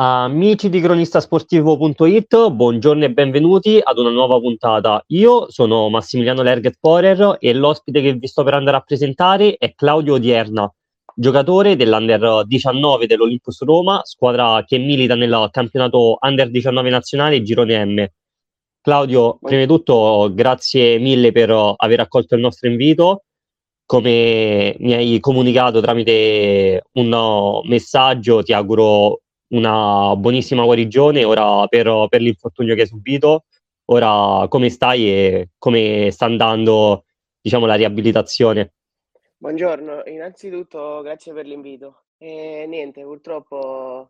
Amici di cronistasportivo.it, buongiorno e benvenuti ad una nuova puntata. Io sono Massimiliano Lerget Porer e l'ospite che vi sto per andare a presentare è Claudio Odierna, giocatore dell'Under 19 dell'Olympus Roma, squadra che milita nel campionato Under 19 nazionale Girone M. Claudio, prima di tutto grazie mille per aver accolto il nostro invito. Come mi hai comunicato tramite un messaggio, ti auguro una buonissima guarigione ora per, per l'infortunio che hai subito. Ora come stai e come sta andando diciamo, la riabilitazione? Buongiorno, innanzitutto grazie per l'invito. E niente, purtroppo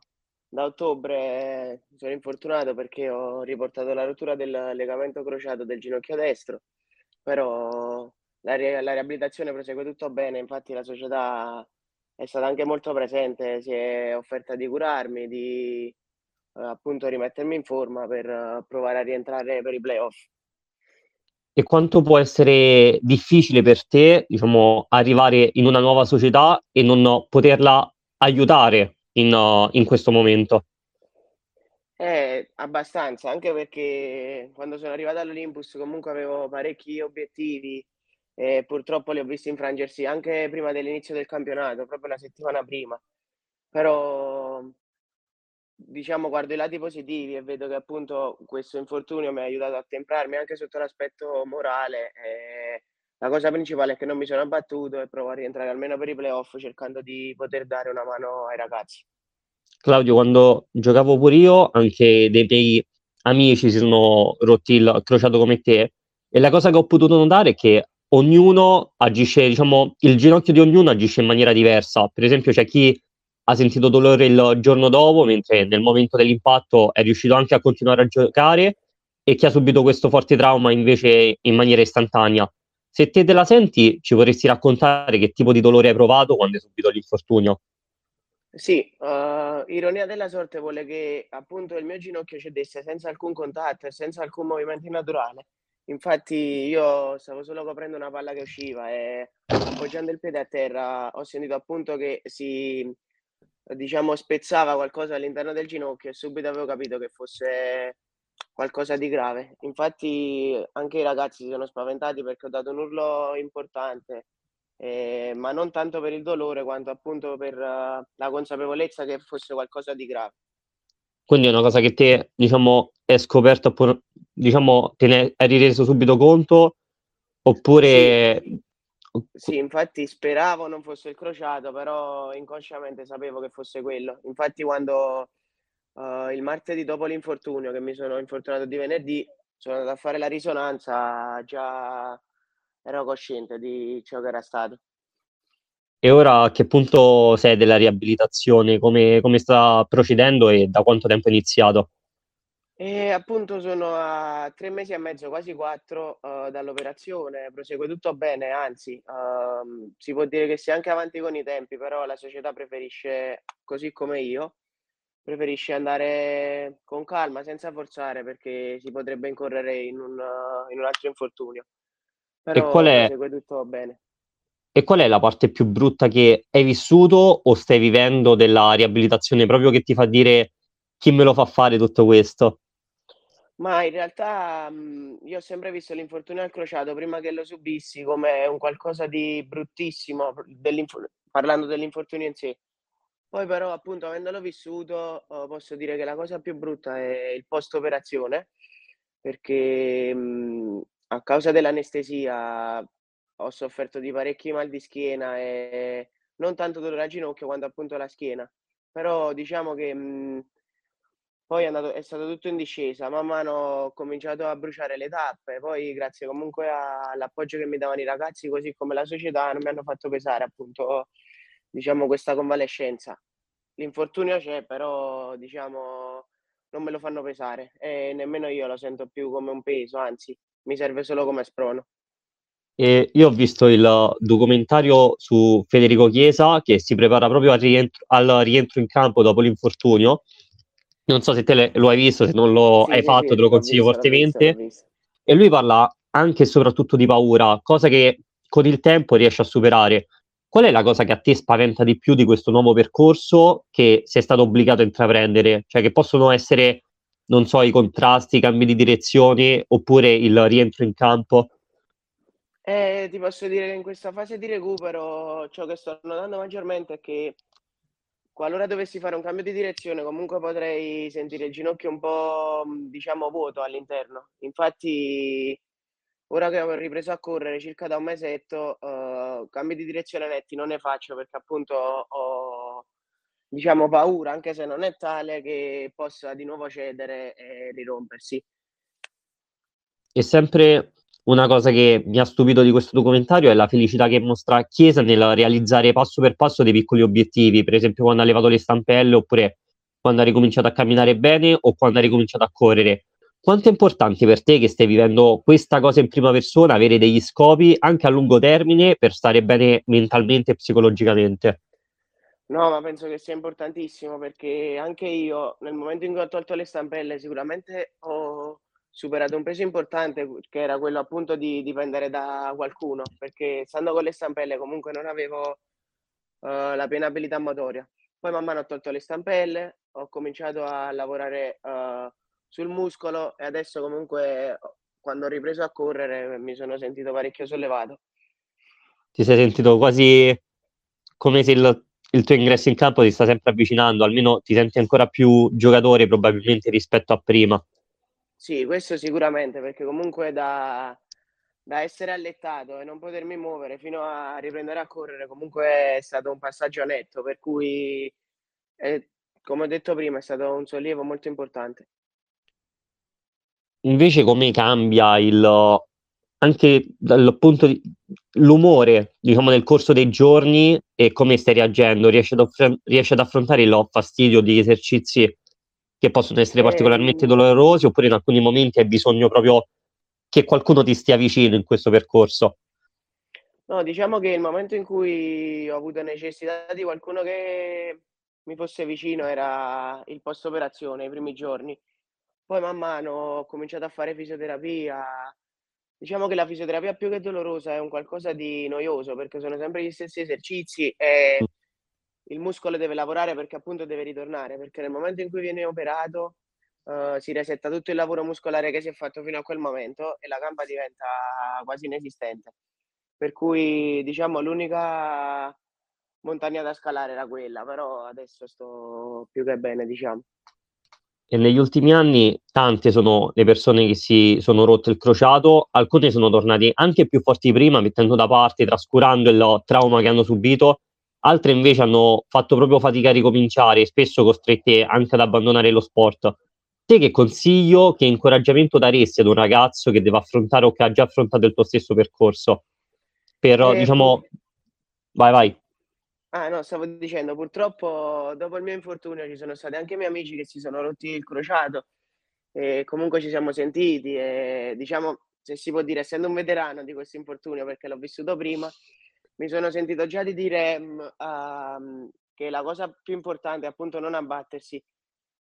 da ottobre sono infortunato perché ho riportato la rottura del legamento crociato del ginocchio destro, però la, ri- la riabilitazione prosegue tutto bene, infatti la società è stata anche molto presente, si è offerta di curarmi, di eh, appunto rimettermi in forma per eh, provare a rientrare per i playoff. E quanto può essere difficile per te, diciamo, arrivare in una nuova società e non poterla aiutare in, uh, in questo momento? Eh, abbastanza, anche perché quando sono arrivato all'Olympus comunque avevo parecchi obiettivi e purtroppo li ho visti infrangersi anche prima dell'inizio del campionato, proprio una settimana prima. Però diciamo guardo i lati positivi e vedo che appunto questo infortunio mi ha aiutato a temprarmi anche sotto l'aspetto morale. E la cosa principale è che non mi sono abbattuto e provo a rientrare almeno per i playoff cercando di poter dare una mano ai ragazzi. Claudio, quando giocavo pure io, anche dei miei amici si sono rotti il crociato come te. E la cosa che ho potuto notare è che ognuno agisce, diciamo, il ginocchio di ognuno agisce in maniera diversa. Per esempio, c'è chi ha sentito dolore il giorno dopo, mentre nel momento dell'impatto è riuscito anche a continuare a giocare, e chi ha subito questo forte trauma invece in maniera istantanea. Se te te la senti, ci vorresti raccontare che tipo di dolore hai provato quando hai subito l'infortunio? Sì, uh, ironia della sorte vuole che appunto il mio ginocchio cedesse senza alcun contatto e senza alcun movimento naturale. Infatti io stavo solo coprendo una palla che usciva e appoggiando il piede a terra ho sentito appunto che si, diciamo, spezzava qualcosa all'interno del ginocchio e subito avevo capito che fosse qualcosa di grave. Infatti anche i ragazzi si sono spaventati perché ho dato un urlo importante, eh, ma non tanto per il dolore quanto appunto per uh, la consapevolezza che fosse qualcosa di grave. Quindi è una cosa che te, diciamo, è scoperto, diciamo, te ne eri reso subito conto, oppure... Sì. Sì, infatti speravo non fosse il crociato, però inconsciamente sapevo che fosse quello. Infatti quando uh, il martedì dopo l'infortunio, che mi sono infortunato di venerdì, sono andato a fare la risonanza, già ero cosciente di ciò che era stato. E ora a che punto sei della riabilitazione? Come, come sta procedendo e da quanto tempo è iniziato? E appunto sono a tre mesi e mezzo, quasi quattro, uh, dall'operazione, prosegue tutto bene, anzi, uh, si può dire che sia anche avanti con i tempi, però la società preferisce, così come io, preferisce andare con calma, senza forzare, perché si potrebbe incorrere in un, uh, in un altro infortunio. Però e qual è, prosegue tutto bene. E qual è la parte più brutta che hai vissuto o stai vivendo della riabilitazione, proprio che ti fa dire chi me lo fa fare tutto questo? Ma in realtà mh, io ho sempre visto l'infortunio al crociato prima che lo subissi come un qualcosa di bruttissimo, parlando dell'infortunio in sé. Poi però appunto avendolo vissuto uh, posso dire che la cosa più brutta è il post operazione perché mh, a causa dell'anestesia ho sofferto di parecchi mal di schiena e non tanto dolore al ginocchio quanto appunto la schiena. Però diciamo che mh, poi è, andato, è stato tutto in discesa, man mano ho cominciato a bruciare le tappe, poi grazie comunque all'appoggio che mi davano i ragazzi, così come la società, non mi hanno fatto pesare appunto diciamo questa convalescenza. L'infortunio c'è, però diciamo non me lo fanno pesare e nemmeno io lo sento più come un peso, anzi mi serve solo come sprono. E io ho visto il documentario su Federico Chiesa che si prepara proprio al rientro, al rientro in campo dopo l'infortunio. Non so se te le, lo hai visto, se non lo sì, hai sì, fatto, sì, te lo consiglio visto, fortemente. L'ho visto, l'ho visto. E lui parla anche e soprattutto di paura, cosa che con il tempo riesce a superare. qual è la cosa che a te spaventa di più di questo nuovo percorso che sei stato obbligato a intraprendere? Cioè che possono essere, non so, i contrasti, i cambi di direzione oppure il rientro in campo? Eh, ti posso dire che in questa fase di recupero ciò che sto notando maggiormente è che qualora dovessi fare un cambio di direzione comunque potrei sentire il ginocchio un po', diciamo, vuoto all'interno. Infatti ora che ho ripreso a correre circa da un mesetto, uh, cambi di direzione netti non ne faccio perché appunto ho, diciamo, paura, anche se non è tale, che possa di nuovo cedere e rirompersi. E sempre una cosa che mi ha stupito di questo documentario è la felicità che mostra Chiesa nel realizzare passo per passo dei piccoli obiettivi, per esempio quando ha levato le stampelle oppure quando ha ricominciato a camminare bene o quando ha ricominciato a correre. Quanto è importante per te che stai vivendo questa cosa in prima persona, avere degli scopi anche a lungo termine per stare bene mentalmente e psicologicamente? No, ma penso che sia importantissimo perché anche io nel momento in cui ho tolto le stampelle sicuramente ho superato un peso importante che era quello appunto di dipendere da qualcuno perché stando con le stampelle comunque non avevo uh, la piena abilità motoria. Poi man mano ho tolto le stampelle, ho cominciato a lavorare uh, sul muscolo e adesso comunque quando ho ripreso a correre mi sono sentito parecchio sollevato. Ti sei sentito quasi come se il, il tuo ingresso in campo ti sta sempre avvicinando, almeno ti senti ancora più giocatore probabilmente rispetto a prima. Sì, questo sicuramente, perché comunque da, da essere allettato e non potermi muovere fino a riprendere a correre, comunque è stato un passaggio netto, per cui, è, come ho detto prima, è stato un sollievo molto importante. Invece come cambia il, anche dal punto di l'umore, diciamo, nel corso dei giorni e come stai reagendo? Riesci ad, offre, riesci ad affrontare il fastidio di esercizi che possono essere particolarmente eh, dolorosi oppure in alcuni momenti hai bisogno proprio che qualcuno ti stia vicino in questo percorso? No, diciamo che il momento in cui ho avuto necessità di qualcuno che mi fosse vicino era il post operazione, i primi giorni. Poi man mano ho cominciato a fare fisioterapia. Diciamo che la fisioterapia più che dolorosa è un qualcosa di noioso perché sono sempre gli stessi esercizi e il muscolo deve lavorare perché appunto deve ritornare, perché nel momento in cui viene operato uh, si resetta tutto il lavoro muscolare che si è fatto fino a quel momento e la gamba diventa quasi inesistente. Per cui diciamo l'unica montagna da scalare era quella, però adesso sto più che bene, diciamo. E negli ultimi anni tante sono le persone che si sono rotte il crociato, alcune sono tornate anche più forti prima, mettendo da parte, trascurando il trauma che hanno subito, altre invece hanno fatto proprio fatica a ricominciare, spesso costrette anche ad abbandonare lo sport. Te che consiglio, che incoraggiamento daresti ad un ragazzo che deve affrontare o che ha già affrontato il tuo stesso percorso? Per, eh, diciamo, vai, vai. Ah no, stavo dicendo, purtroppo dopo il mio infortunio ci sono stati anche miei amici che si sono rotti il crociato e comunque ci siamo sentiti e diciamo, se si può dire, essendo un veterano di questo infortunio perché l'ho vissuto prima, mi sono sentito già di dire um, che la cosa più importante è appunto non abbattersi,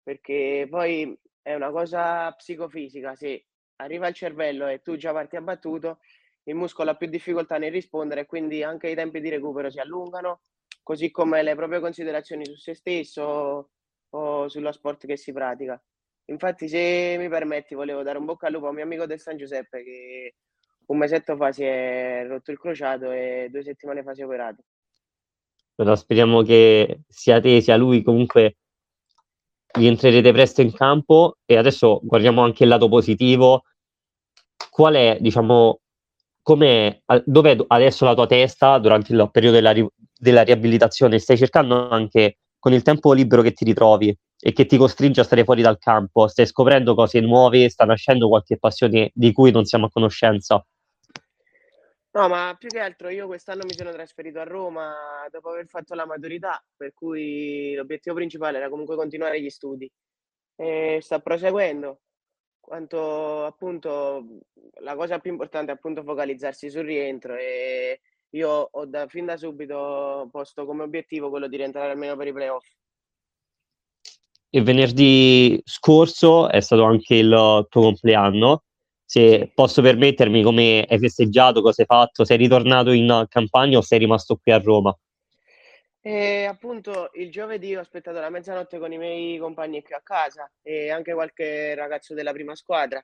perché poi è una cosa psicofisica, se arriva il cervello e tu già parti abbattuto, il muscolo ha più difficoltà nel rispondere, quindi anche i tempi di recupero si allungano così come le proprie considerazioni su se stesso o sullo sport che si pratica. Infatti, se mi permetti, volevo dare un bocca al lupo a mio amico del San Giuseppe che un mesetto fa si è rotto il crociato e due settimane fa si è operato. Allora, speriamo che sia te sia lui comunque rientrerete presto in campo e adesso guardiamo anche il lato positivo. Qual è, diciamo, come dove adesso la tua testa durante il periodo della, della riabilitazione? Stai cercando anche con il tempo libero che ti ritrovi e che ti costringe a stare fuori dal campo, stai scoprendo cose nuove, sta nascendo qualche passione di cui non siamo a conoscenza? No, ma più che altro io quest'anno mi sono trasferito a Roma dopo aver fatto la maturità, per cui l'obiettivo principale era comunque continuare gli studi. E sta proseguendo quanto appunto la cosa più importante è appunto focalizzarsi sul rientro e io ho da, fin da subito posto come obiettivo quello di rientrare almeno per i playoff. Il venerdì scorso è stato anche il tuo compleanno. Se posso permettermi, come hai festeggiato, cosa hai fatto? Sei ritornato in campagna o sei rimasto qui a Roma? E appunto il giovedì ho aspettato la mezzanotte con i miei compagni qui a casa e anche qualche ragazzo della prima squadra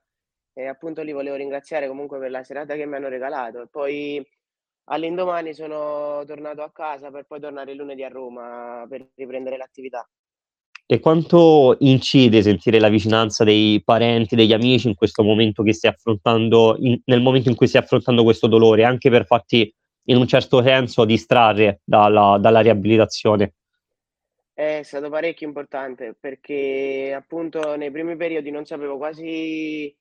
e appunto li volevo ringraziare comunque per la serata che mi hanno regalato e poi all'indomani sono tornato a casa per poi tornare lunedì a Roma per riprendere l'attività. E quanto incide sentire la vicinanza dei parenti, degli amici in questo momento che stai affrontando, in, nel momento in cui stai affrontando questo dolore, anche per farti in un certo senso distrarre dalla, dalla riabilitazione? È stato parecchio importante perché appunto nei primi periodi non sapevo quasi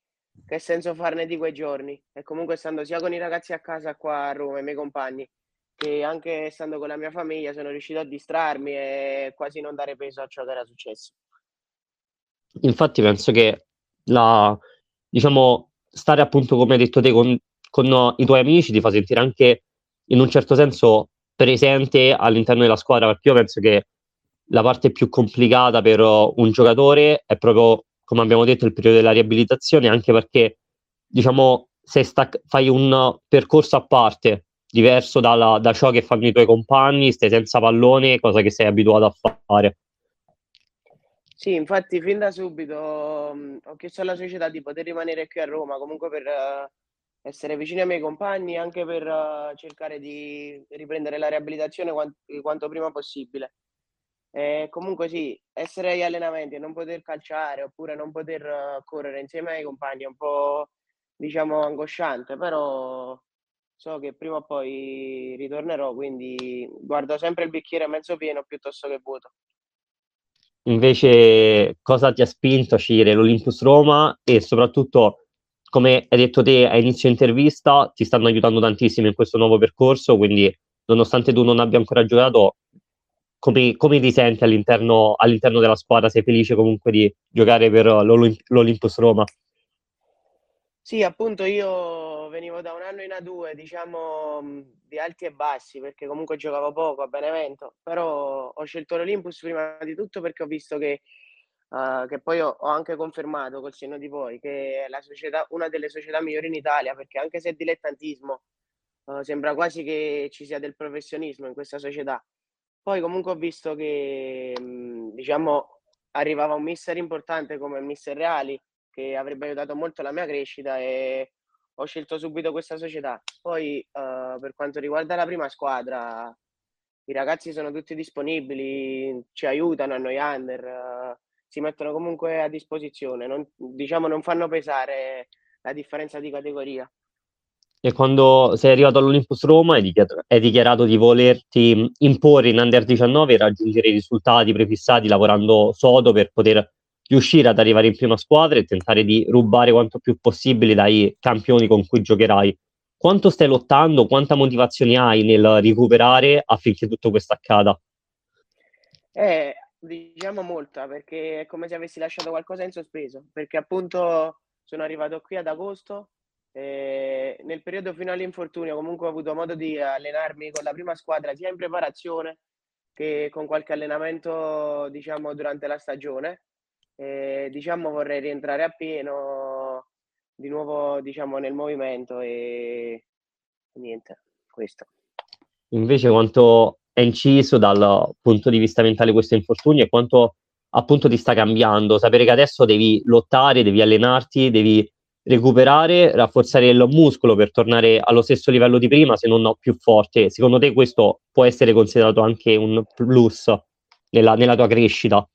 che senso farne di quei giorni e comunque stando sia con i ragazzi a casa qua a Roma, i miei compagni, che anche stando con la mia famiglia sono riuscito a distrarmi e quasi non dare peso a ciò che era successo. Infatti penso che la, diciamo, stare appunto come hai detto te con, con i tuoi amici ti fa sentire anche in un certo senso presente all'interno della squadra, perché io penso che la parte più complicata per un giocatore è proprio, come abbiamo detto, il periodo della riabilitazione, anche perché, diciamo, se stac- fai un percorso a parte, diverso dalla, da ciò che fanno i tuoi compagni, stai senza pallone, cosa che sei abituato a fare. Sì, infatti fin da subito mh, ho chiesto alla società di poter rimanere qui a Roma, comunque per uh, essere vicini ai miei compagni, anche per uh, cercare di riprendere la riabilitazione quant- quanto prima possibile. E comunque sì, essere agli allenamenti e non poter calciare oppure non poter uh, correre insieme ai compagni è un po', diciamo, angosciante, però so che prima o poi ritornerò, quindi guardo sempre il bicchiere mezzo pieno piuttosto che vuoto. Invece, cosa ti ha spinto a scegliere l'Olympus Roma e soprattutto, come hai detto te a inizio intervista, ti stanno aiutando tantissimo in questo nuovo percorso, quindi nonostante tu non abbia ancora giocato, come, come ti senti all'interno, all'interno, della squadra? Sei felice comunque di giocare per l'Olymp- l'Olympus Roma? Sì, appunto io venivo da un anno in A2, diciamo di alti e bassi, perché comunque giocavo poco a Benevento, però ho scelto l'Olympus prima di tutto perché ho visto che, uh, che poi ho, ho, anche confermato col senno di poi che è la società, una delle società migliori in Italia, perché anche se è dilettantismo, uh, sembra quasi che ci sia del professionismo in questa società. Poi comunque ho visto che, diciamo, arrivava un mister importante come il mister Reali, che avrebbe aiutato molto la mia crescita e ho scelto subito questa società. Poi uh, per quanto riguarda la prima squadra, i ragazzi sono tutti disponibili, ci aiutano a noi under, uh, si mettono comunque a disposizione, non, diciamo non fanno pesare la differenza di categoria. E quando sei arrivato all'Olympus Roma hai dichiarato, hai dichiarato di volerti imporre in Under 19 e raggiungere i risultati prefissati lavorando sodo per poter riuscire ad arrivare in prima squadra e tentare di rubare quanto più possibile dai campioni con cui giocherai. Quanto stai lottando? Quanta motivazione hai nel recuperare affinché tutto questo accada? Eh, diciamo molta, perché è come se avessi lasciato qualcosa in sospeso, perché appunto sono arrivato qui ad agosto e nel periodo fino all'infortunio comunque ho avuto modo di allenarmi con la prima squadra sia in preparazione che con qualche allenamento diciamo durante la stagione e, diciamo vorrei rientrare appieno di nuovo diciamo nel movimento e niente, questo. Invece quanto è inciso dal punto di vista mentale questo infortunio e quanto appunto ti sta cambiando? Sapere che adesso devi lottare, devi allenarti, devi recuperare, rafforzare il muscolo per tornare allo stesso livello di prima, se non più forte. Secondo te questo può essere considerato anche un plus nella, nella tua crescita?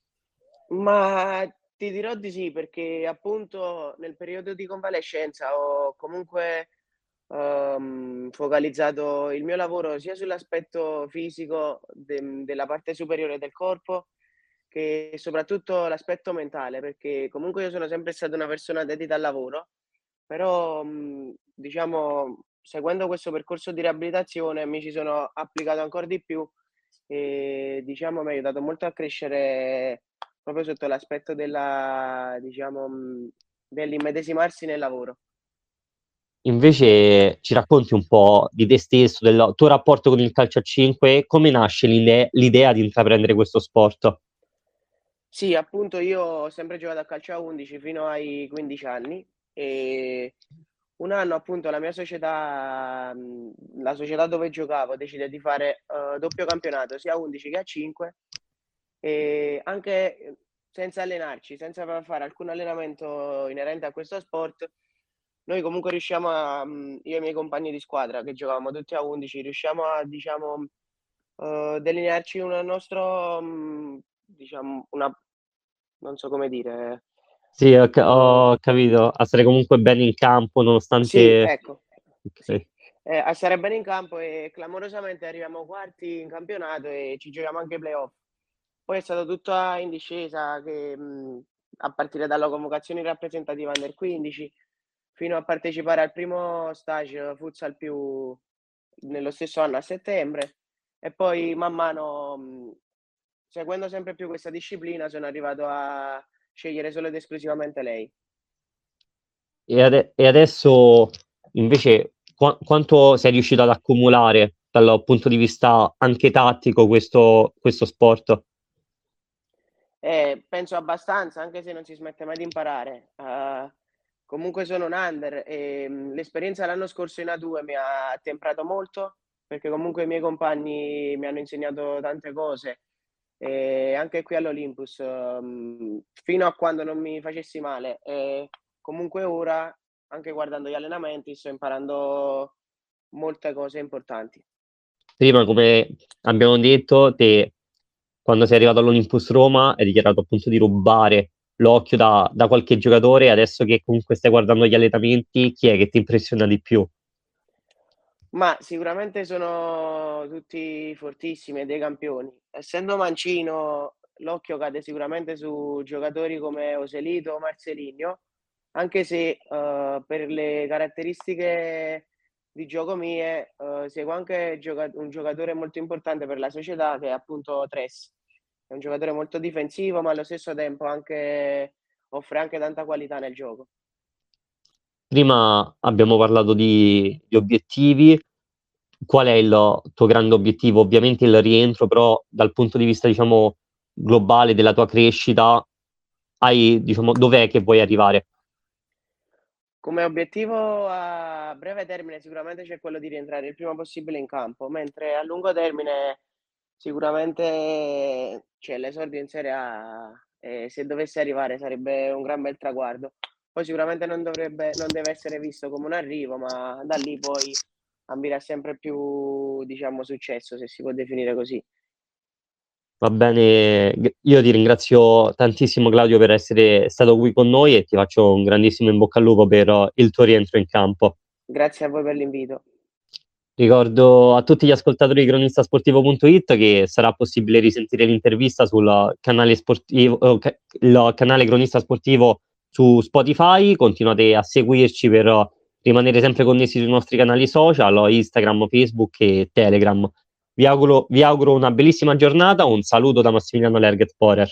Ma ti dirò di sì, perché appunto nel periodo di convalescenza ho comunque um, focalizzato il mio lavoro sia sull'aspetto fisico de- della parte superiore del corpo che soprattutto l'aspetto mentale, perché comunque io sono sempre stata una persona dedita al lavoro, però mh, diciamo seguendo questo percorso di riabilitazione mi ci sono applicato ancora di più e diciamo mi ha aiutato molto a crescere proprio sotto l'aspetto della, diciamo, dell'immedesimarsi nel lavoro. Invece ci racconti un po' di te stesso, del tuo rapporto con il calcio a 5, come nasce l'idea, l'idea di intraprendere questo sport? Sì, appunto io ho sempre giocato a calcio a 11 fino ai 15 anni e un anno appunto la mia società, la società dove giocavo decide di fare uh, doppio campionato sia a 11 che a 5 e anche senza allenarci, senza fare alcun allenamento inerente a questo sport, noi comunque riusciamo a, io e i miei compagni di squadra che giocavamo tutti a 11, riusciamo a diciamo uh, delinearci un nostro, diciamo, una, non so come dire, sì, ho, ho capito. A stare comunque bene in campo nonostante... Sì, ecco. Sì. Eh, a stare bene in campo e clamorosamente arriviamo quarti in campionato e ci giochiamo anche i playoff. Poi è stato tutto in discesa che, mh, a partire dalla convocazione rappresentativa under 15 fino a partecipare al primo stage futsal più nello stesso anno a settembre e poi man mano mh, seguendo sempre più questa disciplina sono arrivato a scegliere solo ed esclusivamente lei. E, ade- e adesso invece qu- quanto sei riuscito ad accumulare dal punto di vista anche tattico questo, questo sport? Eh, penso abbastanza, anche se non si smette mai di imparare. Uh, comunque sono un under e um, l'esperienza l'anno scorso in A2 mi ha temprato molto perché comunque i miei compagni mi hanno insegnato tante cose e anche qui all'Olympus, um, fino a quando non mi facessi male. E comunque ora, anche guardando gli allenamenti, sto imparando molte cose importanti. Prima, come abbiamo detto, te quando sei arrivato all'Olympus Roma hai dichiarato appunto di rubare l'occhio da, da qualche giocatore, adesso che comunque stai guardando gli allenamenti, chi è che ti impressiona di più? Ma sicuramente sono tutti fortissimi dei campioni. Essendo mancino, l'occhio cade sicuramente su giocatori come Oselito o Marcelinho, anche se uh, per le caratteristiche di gioco mie uh, seguo anche gioca- un giocatore molto importante per la società che è appunto Tres. È un giocatore molto difensivo, ma allo stesso tempo anche, offre anche tanta qualità nel gioco. Prima abbiamo parlato di, di obiettivi, qual è il tuo grande obiettivo? Ovviamente il rientro, però dal punto di vista, diciamo, globale della tua crescita, hai, diciamo, dov'è che vuoi arrivare? Come obiettivo a breve termine sicuramente c'è quello di rientrare il prima possibile in campo, mentre a lungo termine sicuramente c'è l'esordio in Serie A e se dovesse arrivare sarebbe un gran bel traguardo. Poi sicuramente non, dovrebbe, non deve essere visto come un arrivo, ma da lì poi ambire sempre più, diciamo, successo, se si può definire così. Va bene, io ti ringrazio tantissimo Claudio per essere stato qui con noi e ti faccio un grandissimo in bocca al lupo per il tuo rientro in campo. Grazie a voi per l'invito. Ricordo a tutti gli ascoltatori di cronistasportivo.it che sarà possibile risentire l'intervista sul canale sportivo, eh, il canale Cronista Sportivo su Spotify, continuate a seguirci per rimanere sempre connessi sui nostri canali social, Instagram, Facebook e Telegram. Vi auguro, vi auguro una bellissima giornata, un saluto da Massimiliano Lerget Porer.